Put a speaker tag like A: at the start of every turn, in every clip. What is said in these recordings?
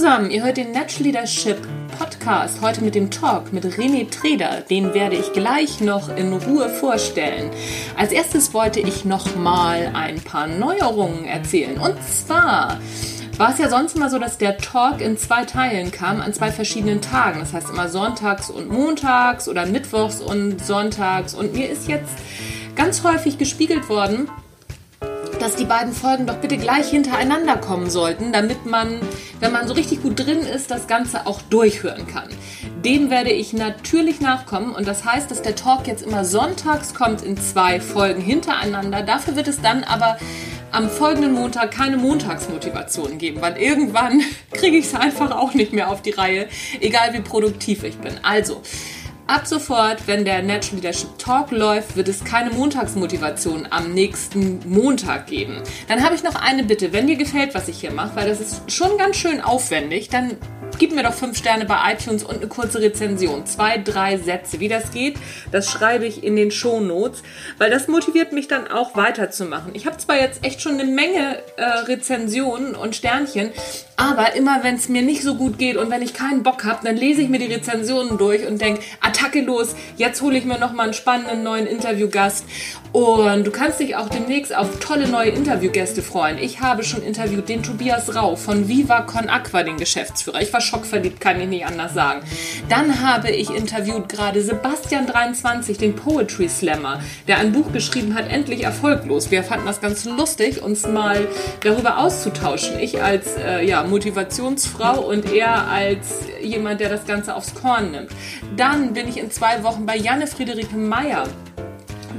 A: zusammen, ihr hört den Natural Leadership Podcast heute mit dem Talk mit René Treder. Den werde ich gleich noch in Ruhe vorstellen. Als erstes wollte ich noch mal ein paar Neuerungen erzählen. Und zwar war es ja sonst immer so, dass der Talk in zwei Teilen kam, an zwei verschiedenen Tagen. Das heißt immer sonntags und montags oder mittwochs und sonntags. Und mir ist jetzt ganz häufig gespiegelt worden, dass die beiden Folgen doch bitte gleich hintereinander kommen sollten, damit man, wenn man so richtig gut drin ist, das Ganze auch durchhören kann. Dem werde ich natürlich nachkommen und das heißt, dass der Talk jetzt immer sonntags kommt in zwei Folgen hintereinander. Dafür wird es dann aber am folgenden Montag keine Montagsmotivation geben, weil irgendwann kriege ich es einfach auch nicht mehr auf die Reihe, egal wie produktiv ich bin. Also, Ab sofort, wenn der Natural Leadership Talk läuft, wird es keine Montagsmotivation am nächsten Montag geben. Dann habe ich noch eine Bitte. Wenn dir gefällt, was ich hier mache, weil das ist schon ganz schön aufwendig, dann gib mir doch fünf Sterne bei iTunes und eine kurze Rezension. Zwei, drei Sätze. Wie das geht, das schreibe ich in den Show Notes, weil das motiviert mich dann auch weiterzumachen. Ich habe zwar jetzt echt schon eine Menge äh, Rezensionen und Sternchen, aber immer wenn es mir nicht so gut geht und wenn ich keinen Bock habe, dann lese ich mir die Rezensionen durch und denke, Attacke los, jetzt hole ich mir noch mal einen spannenden neuen Interviewgast. Und du kannst dich auch demnächst auf tolle neue Interviewgäste freuen. Ich habe schon interviewt den Tobias Rau von Viva Con Aqua, den Geschäftsführer. Ich war schockverliebt, kann ich nicht anders sagen. Dann habe ich interviewt gerade Sebastian 23, den Poetry Slammer, der ein Buch geschrieben hat, endlich erfolglos. Wir fanden das ganz lustig, uns mal darüber auszutauschen. Ich als äh, ja, Motivationsfrau und er als jemand, der das Ganze aufs Korn nimmt. Dann bin ich in zwei Wochen bei Janne Friederike Meyer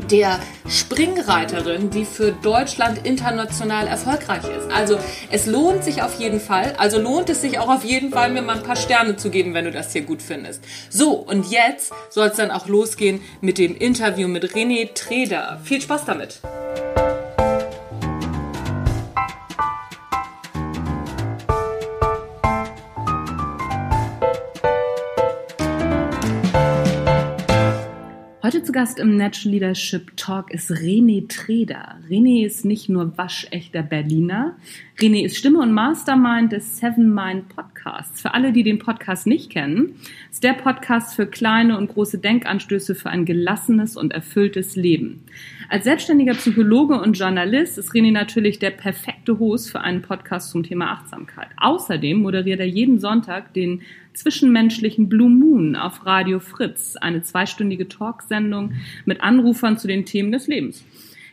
A: der Springreiterin, die für Deutschland international erfolgreich ist. Also es lohnt sich auf jeden Fall. Also lohnt es sich auch auf jeden Fall, mir mal ein paar Sterne zu geben, wenn du das hier gut findest. So, und jetzt soll es dann auch losgehen mit dem Interview mit René Treder. Viel Spaß damit! Heute zu Gast im Natural Leadership Talk ist René Treder. René ist nicht nur waschechter Berliner. René ist Stimme und Mastermind des Seven Mind Podcasts. Für alle, die den Podcast nicht kennen, ist der Podcast für kleine und große Denkanstöße für ein gelassenes und erfülltes Leben. Als selbstständiger Psychologe und Journalist ist René natürlich der perfekte Host für einen Podcast zum Thema Achtsamkeit. Außerdem moderiert er jeden Sonntag den zwischenmenschlichen Blue Moon auf Radio Fritz, eine zweistündige Talksendung mit Anrufern zu den Themen des Lebens.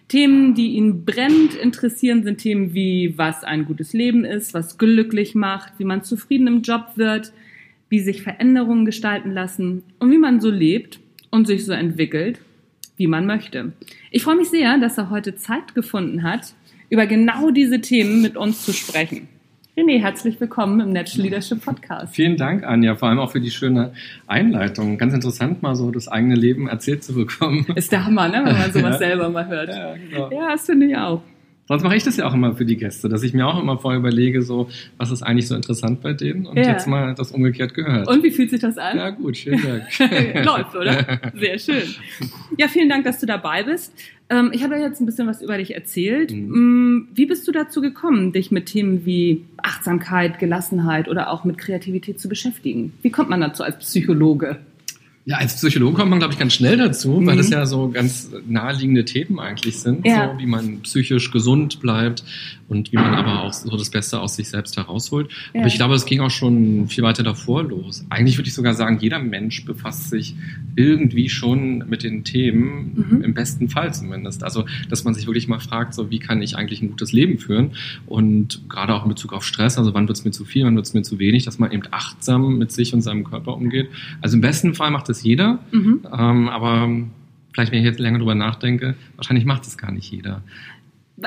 A: Themen, die ihn brennend interessieren, sind Themen wie, was ein gutes Leben ist, was glücklich macht, wie man zufrieden im Job wird, wie sich Veränderungen gestalten lassen und wie man so lebt und sich so entwickelt, wie man möchte. Ich freue mich sehr, dass er heute Zeit gefunden hat, über genau diese Themen mit uns zu sprechen. René, herzlich willkommen im Natural Leadership Podcast.
B: Vielen Dank, Anja, vor allem auch für die schöne Einleitung. Ganz interessant, mal so das eigene Leben erzählt zu bekommen.
A: Ist der Hammer, ne? wenn man sowas ja. selber mal hört. Ja, genau. ja das finde ich auch.
B: Sonst mache ich das ja auch immer für die Gäste, dass ich mir auch immer vorher überlege, so, was ist eigentlich so interessant bei denen und ja. jetzt mal das umgekehrt gehört.
A: Und wie fühlt sich das an?
B: Ja, gut, vielen Dank.
A: Läuft, oder? Sehr schön. Ja, vielen Dank, dass du dabei bist. Ähm, ich habe ja jetzt ein bisschen was über dich erzählt. Mhm. Mm, wie bist du dazu gekommen, dich mit Themen wie Achtsamkeit, Gelassenheit oder auch mit Kreativität zu beschäftigen? Wie kommt man dazu als Psychologe?
B: Ja, als Psychologe kommt man, glaube ich, ganz schnell dazu, mhm. weil das ja so ganz naheliegende Themen eigentlich sind, ja. so wie man psychisch gesund bleibt und wie man aber auch so das Beste aus sich selbst herausholt. Ja. Aber ich glaube, es ging auch schon viel weiter davor los. Eigentlich würde ich sogar sagen, jeder Mensch befasst sich irgendwie schon mit den Themen, mhm. im besten Fall zumindest. Also, dass man sich wirklich mal fragt, so wie kann ich eigentlich ein gutes Leben führen? Und gerade auch in Bezug auf Stress, also wann wird es mir zu viel, wann wird es mir zu wenig, dass man eben achtsam mit sich und seinem Körper umgeht. Also im besten Fall macht es es jeder, mhm. ähm, aber vielleicht, wenn ich jetzt länger drüber nachdenke, wahrscheinlich macht es gar nicht jeder.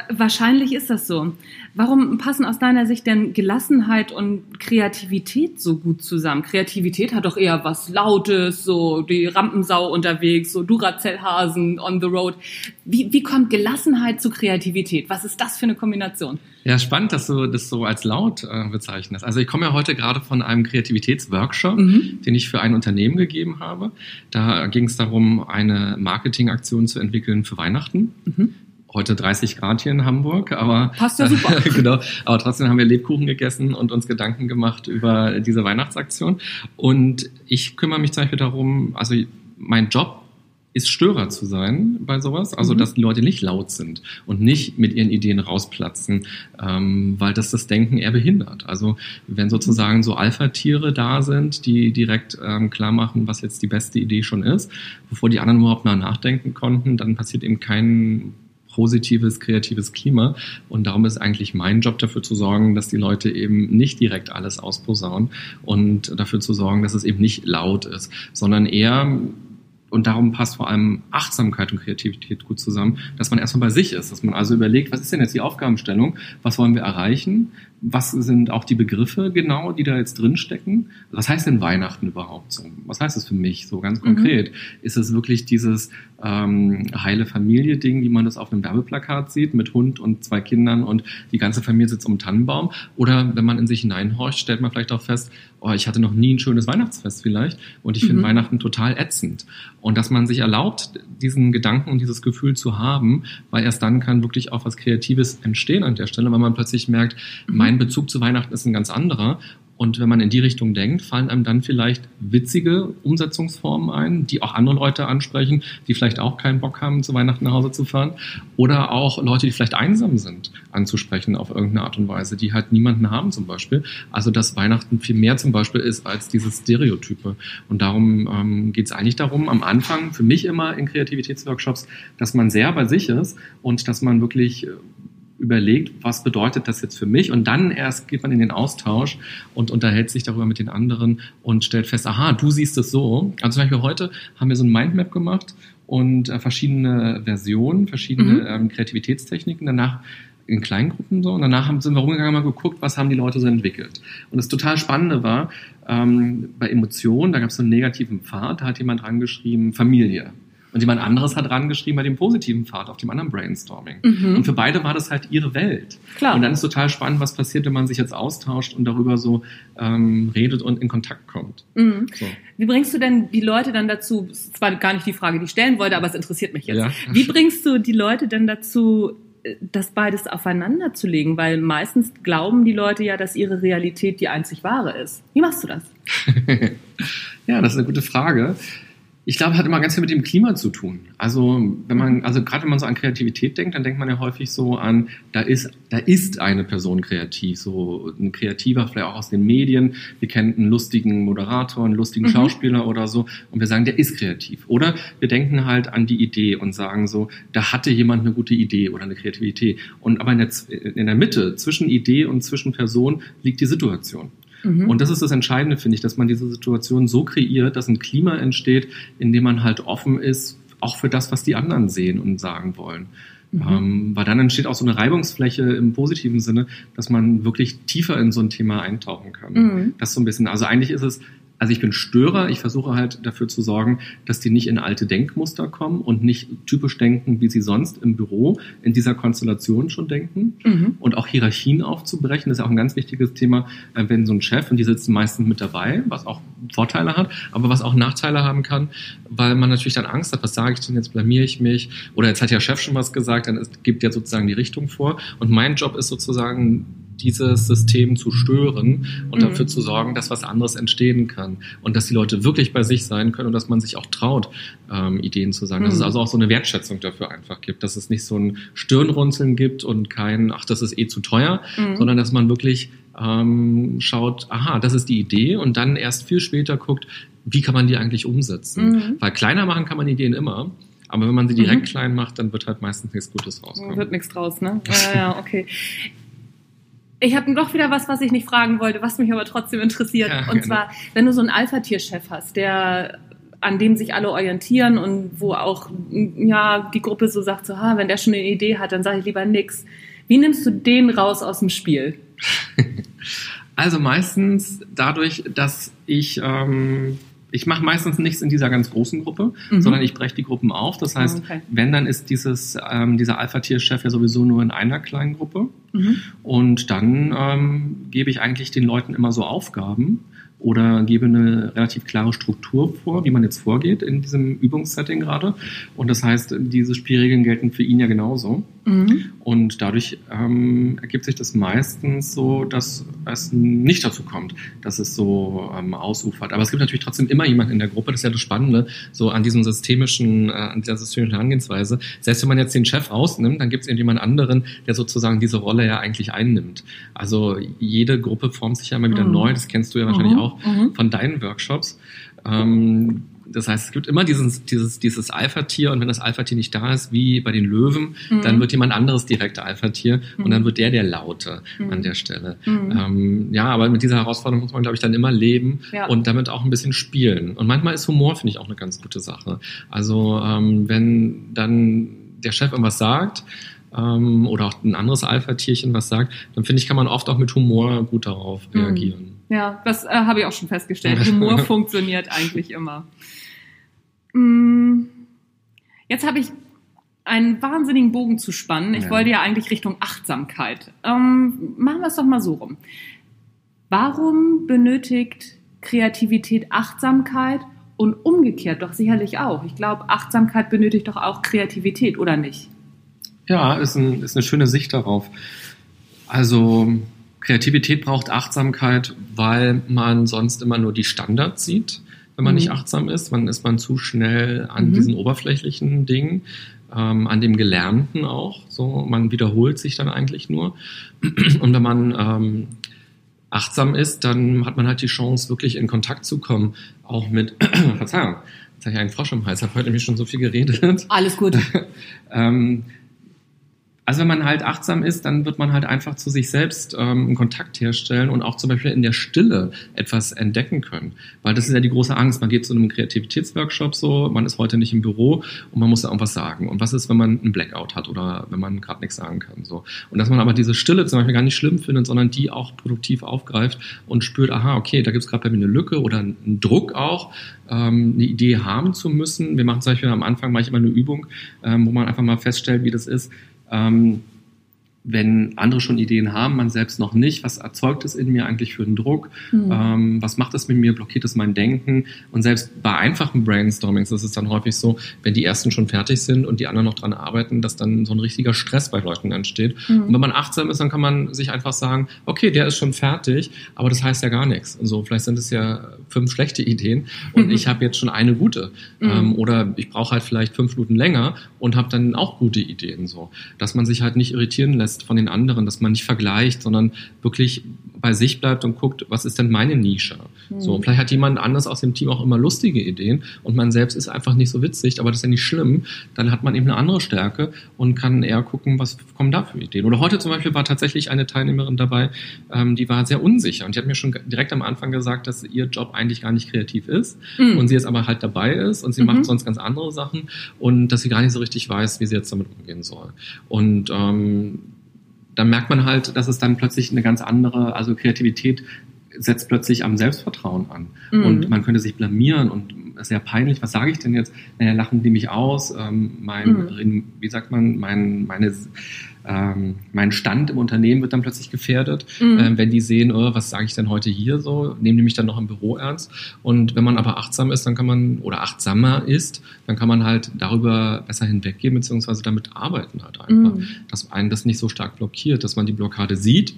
A: Wahrscheinlich ist das so. Warum passen aus deiner Sicht denn Gelassenheit und Kreativität so gut zusammen? Kreativität hat doch eher was Lautes, so die Rampensau unterwegs, so Duracell-Hasen on the road. Wie, wie kommt Gelassenheit zu Kreativität? Was ist das für eine Kombination?
B: Ja, spannend, dass du das so als laut äh, bezeichnest. Also ich komme ja heute gerade von einem Kreativitätsworkshop, mhm. den ich für ein Unternehmen gegeben habe. Da ging es darum, eine Marketingaktion zu entwickeln für Weihnachten. Mhm. Heute 30 Grad hier in Hamburg, aber
A: passt ja super.
B: genau, aber trotzdem haben wir Lebkuchen gegessen und uns Gedanken gemacht über diese Weihnachtsaktion. Und ich kümmere mich zum Beispiel darum, also mein Job ist Störer zu sein bei sowas, also mhm. dass die Leute nicht laut sind und nicht mit ihren Ideen rausplatzen, ähm, weil das das Denken eher behindert. Also wenn sozusagen so Alpha-Tiere da sind, die direkt ähm, klar machen, was jetzt die beste Idee schon ist, bevor die anderen überhaupt mal nachdenken konnten, dann passiert eben kein positives, kreatives Klima. Und darum ist eigentlich mein Job dafür zu sorgen, dass die Leute eben nicht direkt alles ausposaunen und dafür zu sorgen, dass es eben nicht laut ist, sondern eher und darum passt vor allem Achtsamkeit und Kreativität gut zusammen, dass man erstmal bei sich ist, dass man also überlegt, was ist denn jetzt die Aufgabenstellung, was wollen wir erreichen, was sind auch die Begriffe genau, die da jetzt drinstecken? Was heißt denn Weihnachten überhaupt so? Was heißt es für mich so ganz mhm. konkret? Mhm. Ist es wirklich dieses ähm, heile Familie-Ding, wie man das auf einem Werbeplakat sieht, mit Hund und zwei Kindern und die ganze Familie sitzt um den Tannenbaum? Oder wenn man in sich hineinhorcht, stellt man vielleicht auch fest, oh, ich hatte noch nie ein schönes Weihnachtsfest vielleicht und ich mhm. finde Weihnachten total ätzend. Und dass man sich erlaubt, diesen Gedanken und dieses Gefühl zu haben, weil erst dann kann wirklich auch was Kreatives entstehen an der Stelle, weil man plötzlich merkt, mhm. mein Bezug zu Weihnachten ist ein ganz anderer und wenn man in die Richtung denkt, fallen einem dann vielleicht witzige Umsetzungsformen ein, die auch andere Leute ansprechen, die vielleicht auch keinen Bock haben, zu Weihnachten nach Hause zu fahren. Oder auch Leute, die vielleicht einsam sind, anzusprechen auf irgendeine Art und Weise, die halt niemanden haben zum Beispiel. Also dass Weihnachten viel mehr zum Beispiel ist als dieses Stereotype. Und darum ähm, geht es eigentlich darum, am Anfang für mich immer in Kreativitätsworkshops, dass man sehr bei sich ist und dass man wirklich überlegt, was bedeutet das jetzt für mich und dann erst geht man in den Austausch und unterhält sich darüber mit den anderen und stellt fest, aha, du siehst es so. Also zum Beispiel heute haben wir so ein Mindmap gemacht und äh, verschiedene Versionen, verschiedene mhm. ähm, Kreativitätstechniken. Danach in Kleingruppen so und danach haben, sind wir rumgegangen und mal geguckt, was haben die Leute so entwickelt. Und das total Spannende war, ähm, bei Emotionen, da gab es so einen negativen Pfad, da hat jemand dran geschrieben, Familie. Und jemand anderes hat rangeschrieben bei dem positiven Pfad auf dem anderen Brainstorming. Mhm. Und für beide war das halt ihre Welt. Klar. Und dann ist total spannend, was passiert, wenn man sich jetzt austauscht und darüber so ähm, redet und in Kontakt kommt.
A: Mhm. So. Wie bringst du denn die Leute dann dazu, das war gar nicht die Frage, die ich stellen wollte, aber es interessiert mich jetzt. Ja. Wie bringst du die Leute denn dazu, das beides aufeinander zu legen? Weil meistens glauben die Leute ja, dass ihre Realität die einzig wahre ist. Wie machst du das?
B: ja, das ist eine gute Frage. Ich glaube, hat immer ganz viel mit dem Klima zu tun. Also, wenn man, also gerade wenn man so an Kreativität denkt, dann denkt man ja häufig so an, da ist, da ist eine Person kreativ, so ein Kreativer, vielleicht auch aus den Medien. Wir kennen einen lustigen Moderator, einen lustigen mhm. Schauspieler oder so, und wir sagen, der ist kreativ. Oder wir denken halt an die Idee und sagen so, da hatte jemand eine gute Idee oder eine Kreativität. Und aber in der, in der Mitte, zwischen Idee und zwischen Person, liegt die Situation. Mhm. Und das ist das Entscheidende, finde ich, dass man diese Situation so kreiert, dass ein Klima entsteht, in dem man halt offen ist, auch für das, was die anderen sehen und sagen wollen. Mhm. Ähm, weil dann entsteht auch so eine Reibungsfläche im positiven Sinne, dass man wirklich tiefer in so ein Thema eintauchen kann. Mhm. Das so ein bisschen, also eigentlich ist es also ich bin Störer, ich versuche halt dafür zu sorgen, dass die nicht in alte Denkmuster kommen und nicht typisch denken, wie sie sonst im Büro in dieser Konstellation schon denken. Mhm. Und auch Hierarchien aufzubrechen, das ist auch ein ganz wichtiges Thema, äh, wenn so ein Chef, und die sitzen meistens mit dabei, was auch Vorteile hat, aber was auch Nachteile haben kann, weil man natürlich dann Angst hat, was sage ich denn, jetzt blamiere ich mich, oder jetzt hat ja Chef schon was gesagt, dann ist, gibt ja sozusagen die Richtung vor. Und mein Job ist sozusagen, dieses System zu stören und mhm. dafür zu sorgen, dass was anderes entstehen kann und dass die Leute wirklich bei sich sein können und dass man sich auch traut, ähm, Ideen zu sagen. Mhm. Dass es mhm. also auch so eine Wertschätzung dafür einfach gibt, dass es nicht so ein Stirnrunzeln gibt und kein, ach, das ist eh zu teuer, mhm. sondern dass man wirklich ähm, schaut, aha, das ist die Idee und dann erst viel später guckt, wie kann man die eigentlich umsetzen? Mhm. Weil kleiner machen kann man Ideen immer. Aber wenn man sie direkt mhm. klein macht, dann wird halt meistens nichts Gutes rauskommen.
A: Wird nichts draus, ne? Ja, ja, okay. Ich habe doch wieder was, was ich nicht fragen wollte, was mich aber trotzdem interessiert. Ja, und genau. zwar, wenn du so einen Alpha-Tier-Chef hast, der an dem sich alle orientieren und wo auch ja die Gruppe so sagt, so, ha, wenn der schon eine Idee hat, dann sage ich lieber nix. Wie nimmst du den raus aus dem Spiel?
B: Also meistens dadurch, dass ich ähm, ich mache meistens nichts in dieser ganz großen Gruppe, mhm. sondern ich breche die Gruppen auf. Das heißt, okay. wenn, dann ist dieses, ähm, dieser Alpha-Tier-Chef ja sowieso nur in einer kleinen Gruppe. Mhm. Und dann ähm, gebe ich eigentlich den Leuten immer so Aufgaben, oder gebe eine relativ klare Struktur vor, wie man jetzt vorgeht in diesem Übungssetting gerade. Und das heißt, diese Spielregeln gelten für ihn ja genauso. Mhm. Und dadurch ähm, ergibt sich das meistens so, dass es nicht dazu kommt, dass es so ähm, ausufert. Aber es gibt natürlich trotzdem immer jemanden in der Gruppe, das ist ja das Spannende, so an diesem systemischen, äh, an dieser systemischen Herangehensweise. Selbst wenn man jetzt den Chef rausnimmt, dann gibt es irgendjemand anderen, der sozusagen diese Rolle ja eigentlich einnimmt. Also jede Gruppe formt sich ja immer wieder mhm. neu, das kennst du ja wahrscheinlich mhm. auch mhm. von deinen Workshops. Ähm, das heißt, es gibt immer dieses, dieses, dieses Alpha-Tier und wenn das Alpha-Tier nicht da ist, wie bei den Löwen, mhm. dann wird jemand anderes direkt Alpha-Tier mhm. und dann wird der der Laute mhm. an der Stelle. Mhm. Ähm, ja, aber mit dieser Herausforderung muss man, glaube ich, dann immer leben ja. und damit auch ein bisschen spielen. Und manchmal ist Humor, finde ich, auch eine ganz gute Sache. Also ähm, wenn dann der Chef irgendwas sagt, ähm, oder auch ein anderes Alpha-Tierchen was sagt, dann finde ich, kann man oft auch mit Humor gut darauf mhm. reagieren.
A: Ja, das äh, habe ich auch schon festgestellt. Humor funktioniert eigentlich immer. Mm, jetzt habe ich einen wahnsinnigen Bogen zu spannen. Ich ja. wollte ja eigentlich Richtung Achtsamkeit. Ähm, machen wir es doch mal so rum. Warum benötigt Kreativität Achtsamkeit und umgekehrt doch sicherlich auch? Ich glaube, Achtsamkeit benötigt doch auch Kreativität, oder nicht?
B: Ja, ist, ein, ist eine schöne Sicht darauf. Also Kreativität braucht Achtsamkeit, weil man sonst immer nur die Standards sieht, wenn man mhm. nicht achtsam ist. Dann ist man zu schnell an mhm. diesen oberflächlichen Dingen, ähm, an dem Gelernten auch. So, man wiederholt sich dann eigentlich nur. Und wenn man ähm, achtsam ist, dann hat man halt die Chance, wirklich in Kontakt zu kommen, auch mit, Verzeihung, jetzt habe ich einen Frosch im Hals, ich habe heute nämlich schon so viel geredet.
A: Alles gut.
B: ähm, also wenn man halt achtsam ist, dann wird man halt einfach zu sich selbst ähm, einen Kontakt herstellen und auch zum Beispiel in der Stille etwas entdecken können. Weil das ist ja die große Angst. Man geht zu einem Kreativitätsworkshop so, man ist heute nicht im Büro und man muss da irgendwas sagen. Und was ist, wenn man einen Blackout hat oder wenn man gerade nichts sagen kann? So. Und dass man aber diese Stille zum Beispiel gar nicht schlimm findet, sondern die auch produktiv aufgreift und spürt, aha, okay, da gibt es gerade bei mir eine Lücke oder einen Druck auch, ähm, eine Idee haben zu müssen. Wir machen zum Beispiel am Anfang immer eine Übung, ähm, wo man einfach mal feststellt, wie das ist, ähm, wenn andere schon Ideen haben, man selbst noch nicht, was erzeugt es in mir eigentlich für einen Druck? Mhm. Ähm, was macht es mit mir? Blockiert es mein Denken? Und selbst bei einfachen Brainstormings ist es dann häufig so, wenn die ersten schon fertig sind und die anderen noch dran arbeiten, dass dann so ein richtiger Stress bei Leuten entsteht. Mhm. Und wenn man achtsam ist, dann kann man sich einfach sagen, okay, der ist schon fertig, aber das heißt ja gar nichts. Also vielleicht sind es ja fünf schlechte Ideen und mhm. ich habe jetzt schon eine gute. Mhm. Ähm, oder ich brauche halt vielleicht fünf Minuten länger und habe dann auch gute Ideen so. Dass man sich halt nicht irritieren lässt lässt von den anderen, dass man nicht vergleicht, sondern wirklich bei sich bleibt und guckt, was ist denn meine Nische? Mhm. So, vielleicht hat jemand anders aus dem Team auch immer lustige Ideen und man selbst ist einfach nicht so witzig, aber das ist ja nicht schlimm. Dann hat man eben eine andere Stärke und kann eher gucken, was kommen da für Ideen. Oder heute zum Beispiel war tatsächlich eine Teilnehmerin dabei, ähm, die war sehr unsicher und die hat mir schon direkt am Anfang gesagt, dass ihr Job eigentlich gar nicht kreativ ist mhm. und sie jetzt aber halt dabei ist und sie mhm. macht sonst ganz andere Sachen und dass sie gar nicht so richtig weiß, wie sie jetzt damit umgehen soll. Und ähm, dann merkt man halt, dass es dann plötzlich eine ganz andere, also Kreativität setzt plötzlich am Selbstvertrauen an. Mhm. Und man könnte sich blamieren und sehr peinlich, was sage ich denn jetzt? Naja, lachen die mich aus, ähm, mein, mhm. wie sagt man, mein, meine ähm, mein Stand im Unternehmen wird dann plötzlich gefährdet, mhm. ähm, wenn die sehen, oh, was sage ich denn heute hier so, nehmen die mich dann noch im Büro ernst. Und wenn man aber achtsam ist, dann kann man, oder achtsamer ist, dann kann man halt darüber besser hinweggehen, beziehungsweise damit arbeiten halt einfach. Mhm. Dass einen das nicht so stark blockiert, dass man die Blockade sieht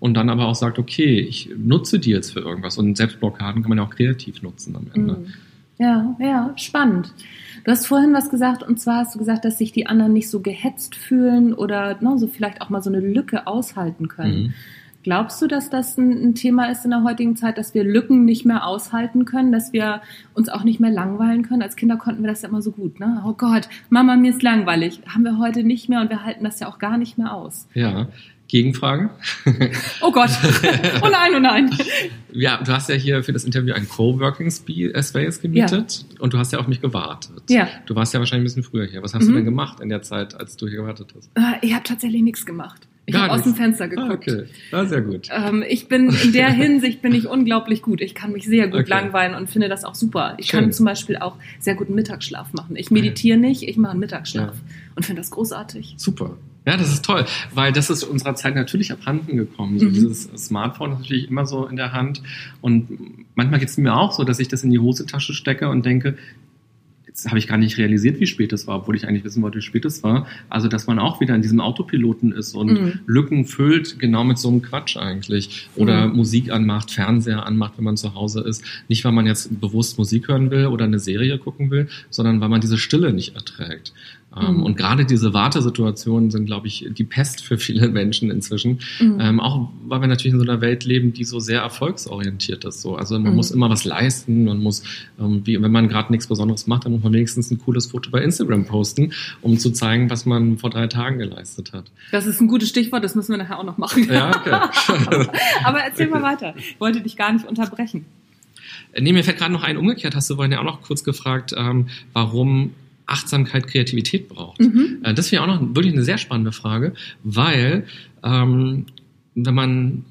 B: und dann aber auch sagt, okay, ich nutze die jetzt für irgendwas. Und Selbstblockaden kann man ja auch kreativ nutzen am Ende. Mhm.
A: Ja, ja, spannend. Du hast vorhin was gesagt, und zwar hast du gesagt, dass sich die anderen nicht so gehetzt fühlen oder ne, so vielleicht auch mal so eine Lücke aushalten können. Mhm. Glaubst du, dass das ein, ein, Thema ist in der heutigen Zeit, dass wir Lücken nicht mehr aushalten können, dass wir uns auch nicht mehr langweilen können? Als Kinder konnten wir das ja immer so gut, ne? Oh Gott, Mama, mir ist langweilig. Haben wir heute nicht mehr und wir halten das ja auch gar nicht mehr aus.
B: Ja, Gegenfrage.
A: Oh Gott. Oh nein, oh nein.
B: Ja, du hast ja hier für das Interview ein Coworking äh, Space gemietet ja. und du hast ja auf mich gewartet.
A: Ja.
B: Du warst ja wahrscheinlich ein bisschen früher hier. Was hast mhm. du denn gemacht in der Zeit, als du hier gewartet hast?
A: Äh, ich habe tatsächlich nichts gemacht. Ich habe aus dem Fenster ah, geguckt.
B: Ah, okay, ah, sehr gut.
A: Ähm, ich bin in der Hinsicht bin ich unglaublich gut. Ich kann mich sehr gut okay. langweilen und finde das auch super. Ich Schön. kann zum Beispiel auch sehr guten Mittagsschlaf machen. Ich meditiere nicht, ich mache einen Mittagsschlaf ja. und finde das großartig.
B: Super. Ja, das ist toll, weil das ist unserer Zeit natürlich abhanden gekommen. So mhm. dieses Smartphone ist natürlich immer so in der Hand und manchmal geht es mir auch so, dass ich das in die Hosentasche stecke und denke, jetzt habe ich gar nicht realisiert, wie spät es war, obwohl ich eigentlich wissen wollte, wie spät es war. Also, dass man auch wieder in diesem Autopiloten ist und mhm. Lücken füllt, genau mit so einem Quatsch eigentlich. Oder mhm. Musik anmacht, Fernseher anmacht, wenn man zu Hause ist. Nicht, weil man jetzt bewusst Musik hören will oder eine Serie gucken will, sondern weil man diese Stille nicht erträgt. Ähm, mhm. Und gerade diese Wartesituationen sind, glaube ich, die Pest für viele Menschen inzwischen. Mhm. Ähm, auch weil wir natürlich in so einer Welt leben, die so sehr erfolgsorientiert ist. So. Also man mhm. muss immer was leisten, man muss, ähm, wie, wenn man gerade nichts Besonderes macht, dann muss man wenigstens ein cooles Foto bei Instagram posten, um zu zeigen, was man vor drei Tagen geleistet hat.
A: Das ist ein gutes Stichwort, das müssen wir nachher auch noch machen. Ja, okay. Aber erzähl mal weiter. Ich wollte dich gar nicht unterbrechen.
B: Äh, nee, mir fällt gerade noch ein, umgekehrt hast du vorhin ja auch noch kurz gefragt, ähm, warum Achtsamkeit Kreativität braucht. Mhm. Äh, das wäre auch noch wirklich eine sehr spannende Frage, weil ähm, wenn man,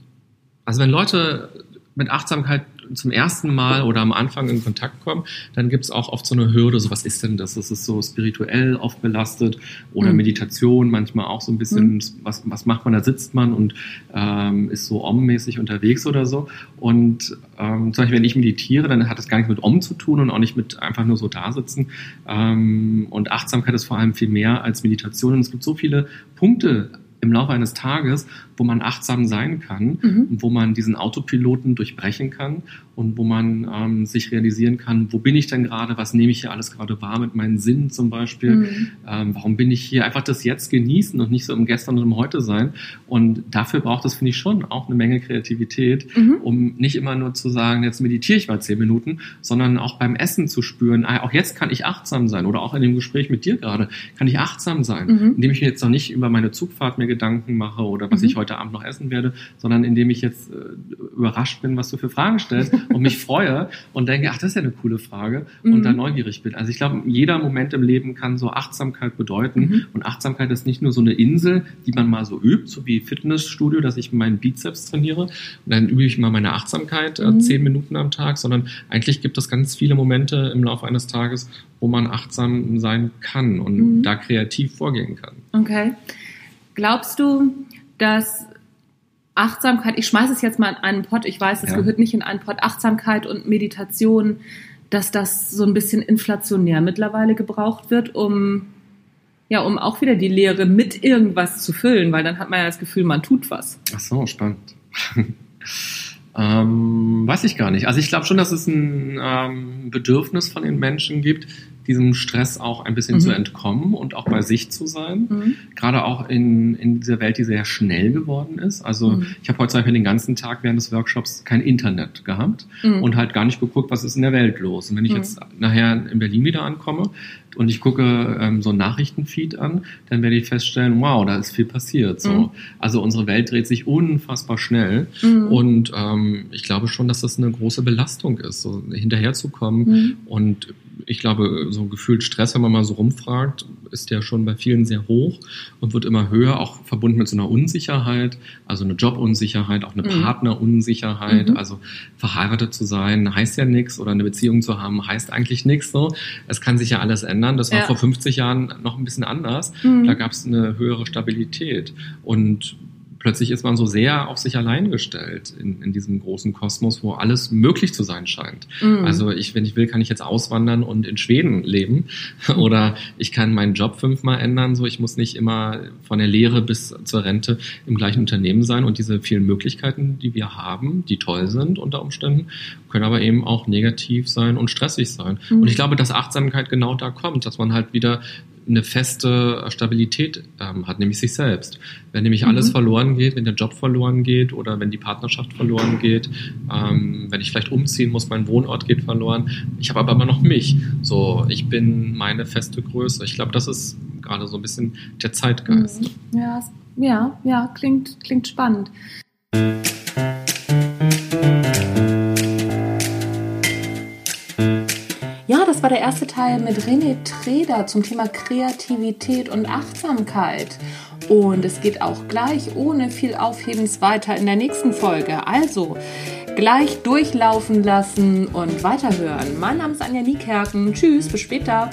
B: also wenn Leute mit Achtsamkeit zum ersten Mal oder am Anfang in Kontakt kommen, dann gibt es auch oft so eine Hürde, so was ist denn das? Das ist so spirituell oft belastet oder mhm. Meditation manchmal auch so ein bisschen, mhm. was, was macht man, da sitzt man und ähm, ist so Om-mäßig unterwegs oder so. Und ähm, zum Beispiel, wenn ich meditiere, dann hat das gar nichts mit Om zu tun und auch nicht mit einfach nur so da sitzen. Ähm, und Achtsamkeit ist vor allem viel mehr als Meditation. Und es gibt so viele Punkte im Laufe eines Tages, wo man achtsam sein kann, mhm. wo man diesen Autopiloten durchbrechen kann und wo man ähm, sich realisieren kann, wo bin ich denn gerade, was nehme ich hier alles gerade wahr mit meinen Sinnen zum Beispiel, mhm. ähm, warum bin ich hier, einfach das Jetzt genießen und nicht so im Gestern und im Heute sein. Und dafür braucht es, finde ich, schon auch eine Menge Kreativität, mhm. um nicht immer nur zu sagen, jetzt meditiere ich mal zehn Minuten, sondern auch beim Essen zu spüren, ah, auch jetzt kann ich achtsam sein oder auch in dem Gespräch mit dir gerade, kann ich achtsam sein, mhm. indem ich mir jetzt noch nicht über meine Zugfahrt mir Gedanken mache oder was mhm. ich heute Abend noch essen werde, sondern indem ich jetzt äh, überrascht bin, was du für Fragen stellst und mich freue und denke, ach, das ist ja eine coole Frage und mhm. dann neugierig bin. Also ich glaube, jeder Moment im Leben kann so Achtsamkeit bedeuten mhm. und Achtsamkeit ist nicht nur so eine Insel, die man mal so übt, so wie Fitnessstudio, dass ich meinen Bizeps trainiere und dann übe ich mal meine Achtsamkeit äh, mhm. zehn Minuten am Tag, sondern eigentlich gibt es ganz viele Momente im Laufe eines Tages, wo man achtsam sein kann und mhm. da kreativ vorgehen kann.
A: Okay. Glaubst du, dass Achtsamkeit, ich schmeiße es jetzt mal in einen Pott, ich weiß, es ja. gehört nicht in einen Pott, Achtsamkeit und Meditation, dass das so ein bisschen inflationär mittlerweile gebraucht wird, um ja, um auch wieder die Lehre mit irgendwas zu füllen, weil dann hat man ja das Gefühl, man tut was.
B: Ach so, spannend. ähm, weiß ich gar nicht. Also ich glaube schon, dass es ein ähm, Bedürfnis von den Menschen gibt, diesem Stress auch ein bisschen mhm. zu entkommen und auch bei sich zu sein. Mhm. Gerade auch in, in dieser Welt, die sehr schnell geworden ist. Also mhm. ich habe heute zum Beispiel den ganzen Tag während des Workshops kein Internet gehabt mhm. und halt gar nicht geguckt, was ist in der Welt los. Und wenn ich mhm. jetzt nachher in Berlin wieder ankomme, und ich gucke ähm, so ein Nachrichtenfeed an, dann werde ich feststellen, wow, da ist viel passiert. So. Mhm. Also unsere Welt dreht sich unfassbar schnell und ähm, ich glaube schon, dass das eine große Belastung ist, so hinterherzukommen und ich glaube, so gefühlt Stress, wenn man mal so rumfragt, ist ja schon bei vielen sehr hoch und wird immer höher, auch verbunden mit so einer Unsicherheit, also eine Jobunsicherheit, auch eine mhm. Partnerunsicherheit. Mhm. Also verheiratet zu sein heißt ja nichts oder eine Beziehung zu haben heißt eigentlich nichts so. Es kann sich ja alles ändern. Das war ja. vor 50 Jahren noch ein bisschen anders. Mhm. Da gab es eine höhere Stabilität. Und plötzlich ist man so sehr auf sich allein gestellt in, in diesem großen Kosmos, wo alles möglich zu sein scheint. Mhm. Also ich, wenn ich will, kann ich jetzt auswandern und in Schweden leben oder ich kann meinen Job fünfmal ändern. So, ich muss nicht immer von der Lehre bis zur Rente im gleichen Unternehmen sein und diese vielen Möglichkeiten, die wir haben, die toll sind unter Umständen, können aber eben auch negativ sein und stressig sein. Mhm. Und ich glaube, dass Achtsamkeit genau da kommt, dass man halt wieder eine feste Stabilität ähm, hat, nämlich sich selbst. Wenn nämlich mhm. alles verloren geht, wenn der Job verloren geht oder wenn die Partnerschaft verloren geht, ähm, wenn ich vielleicht umziehen muss, mein Wohnort geht verloren. Ich habe aber immer noch mich. So, ich bin meine feste Größe. Ich glaube, das ist gerade so ein bisschen der Zeitgeist.
A: Mhm. Ja, ja, ja, klingt, klingt spannend. Teil mit René Treder zum Thema Kreativität und Achtsamkeit. Und es geht auch gleich ohne viel Aufhebens weiter in der nächsten Folge. Also gleich durchlaufen lassen und weiterhören. Mein Name ist Anja Niekerken. Tschüss, bis später.